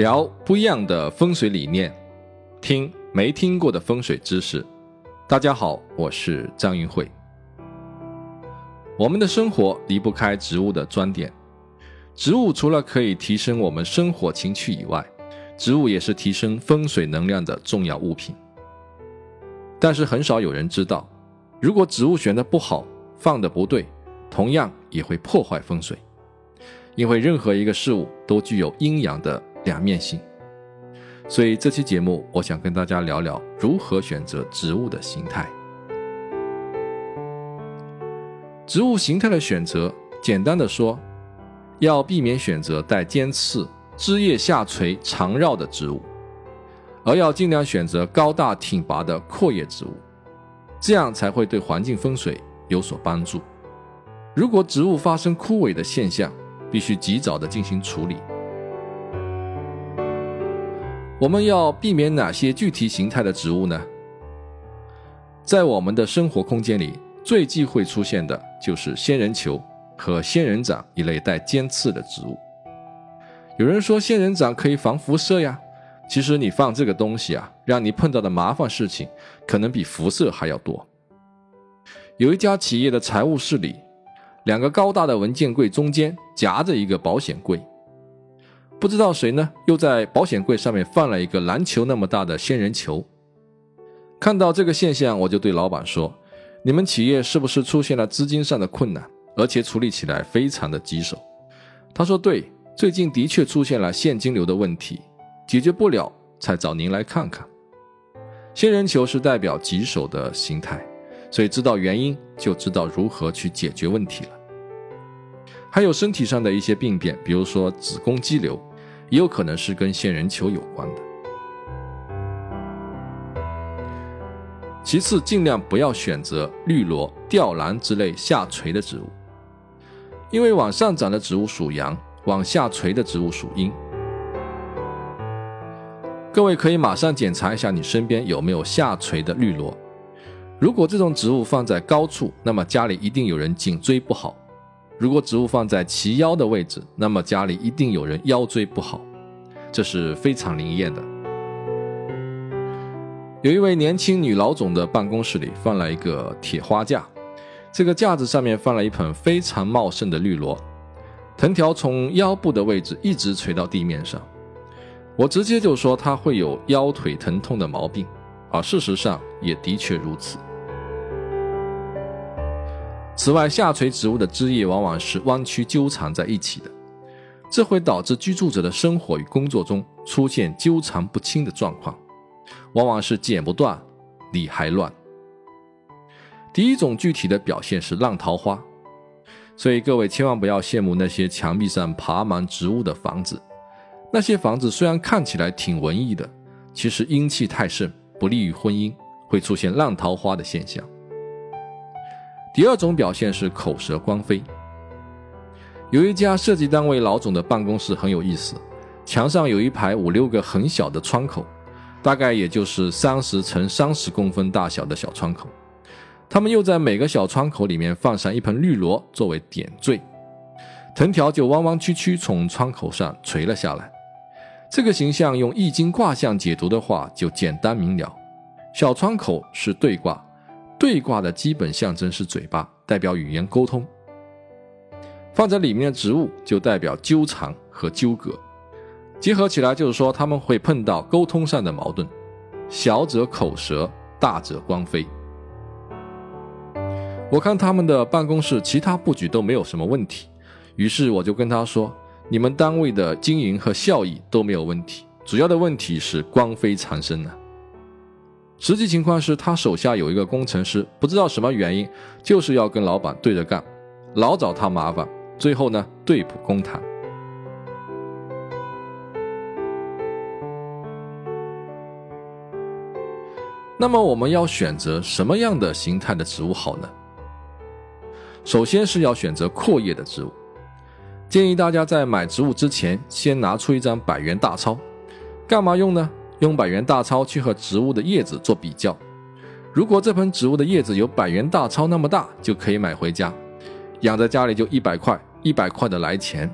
聊不一样的风水理念，听没听过的风水知识。大家好，我是张云慧。我们的生活离不开植物的装点，植物除了可以提升我们生活情趣以外，植物也是提升风水能量的重要物品。但是很少有人知道，如果植物选的不好，放的不对，同样也会破坏风水。因为任何一个事物都具有阴阳的两面性，所以这期节目我想跟大家聊聊如何选择植物的形态。植物形态的选择，简单的说，要避免选择带尖刺、枝叶下垂、长绕的植物，而要尽量选择高大挺拔的阔叶植物，这样才会对环境风水有所帮助。如果植物发生枯萎的现象，必须及早的进行处理。我们要避免哪些具体形态的植物呢？在我们的生活空间里，最忌讳出现的就是仙人球和仙人掌一类带尖刺的植物。有人说仙人掌可以防辐射呀，其实你放这个东西啊，让你碰到的麻烦事情可能比辐射还要多。有一家企业的财务室里。两个高大的文件柜中间夹着一个保险柜，不知道谁呢又在保险柜上面放了一个篮球那么大的仙人球。看到这个现象，我就对老板说：“你们企业是不是出现了资金上的困难，而且处理起来非常的棘手？”他说：“对，最近的确出现了现金流的问题，解决不了才找您来看看。”仙人球是代表棘手的形态。所以知道原因，就知道如何去解决问题了。还有身体上的一些病变，比如说子宫肌瘤，也有可能是跟仙人球有关的。其次，尽量不要选择绿萝、吊兰之类下垂的植物，因为往上长的植物属阳，往下垂的植物属阴。各位可以马上检查一下你身边有没有下垂的绿萝。如果这种植物放在高处，那么家里一定有人颈椎不好；如果植物放在齐腰的位置，那么家里一定有人腰椎不好。这是非常灵验的。有一位年轻女老总的办公室里放了一个铁花架，这个架子上面放了一盆非常茂盛的绿萝，藤条从腰部的位置一直垂到地面上。我直接就说她会有腰腿疼痛的毛病，而事实上也的确如此。此外，下垂植物的枝叶往往是弯曲纠缠在一起的，这会导致居住者的生活与工作中出现纠缠不清的状况，往往是剪不断，理还乱。第一种具体的表现是浪桃花，所以各位千万不要羡慕那些墙壁上爬满植物的房子，那些房子虽然看起来挺文艺的，其实阴气太盛，不利于婚姻，会出现浪桃花的现象。第二种表现是口舌光飞。有一家设计单位老总的办公室很有意思，墙上有一排五六个很小的窗口，大概也就是三十乘三十公分大小的小窗口。他们又在每个小窗口里面放上一盆绿萝作为点缀，藤条就弯弯曲曲从窗口上垂了下来。这个形象用易经卦象解读的话就简单明了，小窗口是对卦。对卦的基本象征是嘴巴，代表语言沟通；放在里面的植物就代表纠缠和纠葛。结合起来就是说，他们会碰到沟通上的矛盾，小者口舌，大者光飞。我看他们的办公室其他布局都没有什么问题，于是我就跟他说：“你们单位的经营和效益都没有问题，主要的问题是光飞长生呢。”实际情况是他手下有一个工程师，不知道什么原因，就是要跟老板对着干，老找他麻烦，最后呢对簿公堂。那么我们要选择什么样的形态的植物好呢？首先是要选择阔叶的植物，建议大家在买植物之前先拿出一张百元大钞，干嘛用呢？用百元大钞去和植物的叶子做比较，如果这盆植物的叶子有百元大钞那么大，就可以买回家，养在家里就一百块，一百块的来钱。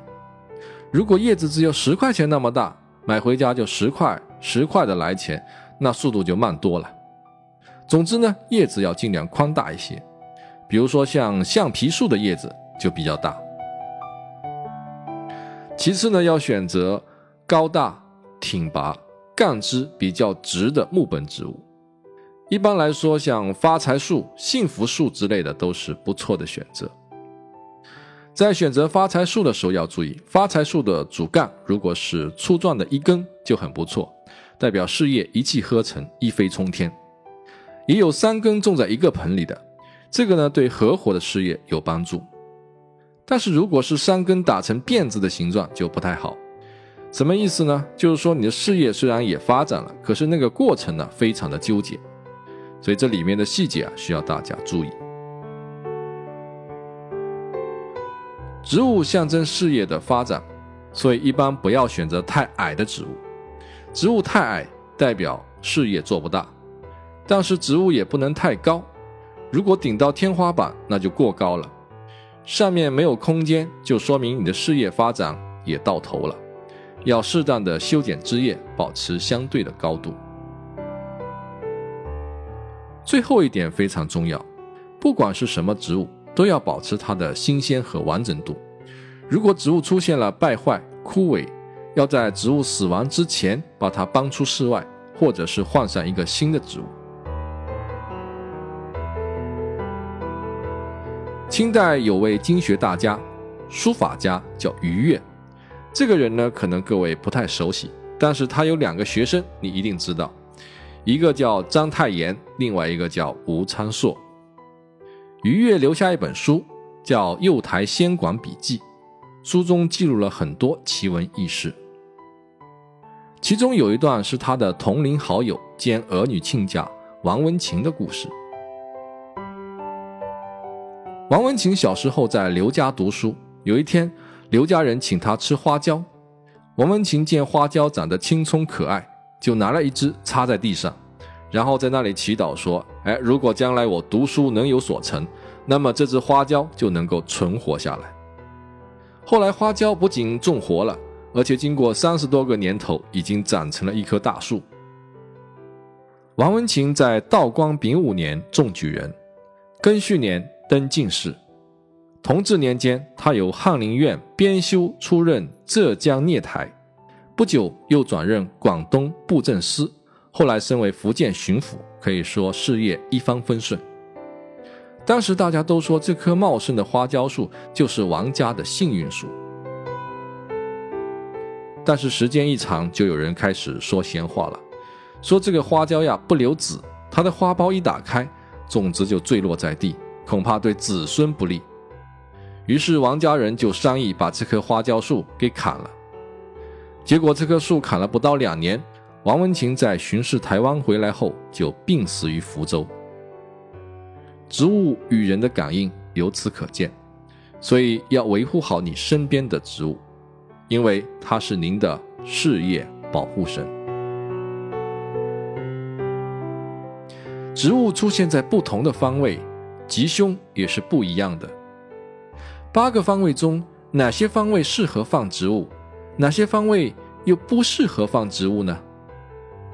如果叶子只有十块钱那么大，买回家就十块十块的来钱，那速度就慢多了。总之呢，叶子要尽量宽大一些，比如说像橡皮树的叶子就比较大。其次呢，要选择高大挺拔、干枝比较直的木本植物。一般来说，像发财树、幸福树之类的都是不错的选择。在选择发财树的时候要注意，发财树的主干如果是粗壮的一根就很不错，代表事业一气呵成、一飞冲天。也有三根种在一个盆里的，这个呢对合伙的事业有帮助。但是如果是三根打成辫子的形状就不太好。什么意思呢？就是说你的事业虽然也发展了，可是那个过程呢非常的纠结。所以这里面的细节啊，需要大家注意。植物象征事业的发展，所以一般不要选择太矮的植物。植物太矮代表事业做不大，但是植物也不能太高。如果顶到天花板，那就过高了，上面没有空间，就说明你的事业发展也到头了。要适当的修剪枝叶，保持相对的高度。最后一点非常重要，不管是什么植物，都要保持它的新鲜和完整度。如果植物出现了败坏、枯萎，要在植物死亡之前把它搬出室外，或者是换上一个新的植物。清代有位经学大家、书法家叫于悦，这个人呢，可能各位不太熟悉，但是他有两个学生，你一定知道。一个叫章太炎，另外一个叫吴昌硕。余悦留下一本书，叫《右台仙馆笔记》，书中记录了很多奇闻异事。其中有一段是他的同龄好友兼儿女亲家王文琴的故事。王文琴小时候在刘家读书，有一天刘家人请他吃花椒，王文琴见花椒长得青葱可爱。就拿了一只插在地上，然后在那里祈祷说：“哎，如果将来我读书能有所成，那么这只花椒就能够存活下来。”后来花椒不仅种活了，而且经过三十多个年头，已经长成了一棵大树。王文琴在道光丙午年中举人，庚戌年登进士。同治年间，他由翰林院编修出任浙江聂台。不久又转任广东布政司，后来升为福建巡抚，可以说事业一帆风顺。当时大家都说这棵茂盛的花椒树就是王家的幸运树，但是时间一长，就有人开始说闲话了，说这个花椒呀不留籽，它的花苞一打开，种子就坠落在地，恐怕对子孙不利。于是王家人就商议把这棵花椒树给砍了。结果这棵树砍了不到两年，王文琴在巡视台湾回来后就病死于福州。植物与人的感应由此可见，所以要维护好你身边的植物，因为它是您的事业保护神。植物出现在不同的方位，吉凶也是不一样的。八个方位中，哪些方位适合放植物？哪些方位又不适合放植物呢？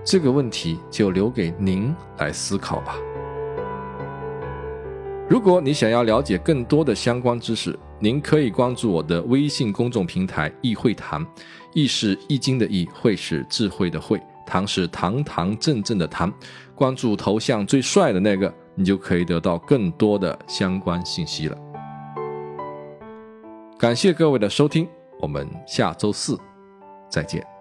这个问题就留给您来思考吧。如果你想要了解更多的相关知识，您可以关注我的微信公众平台“易会谈”，“易”是易经的“易”，“会”是智慧的“会”，“堂”是堂堂正正的“堂”。关注头像最帅的那个，你就可以得到更多的相关信息了。感谢各位的收听。我们下周四再见。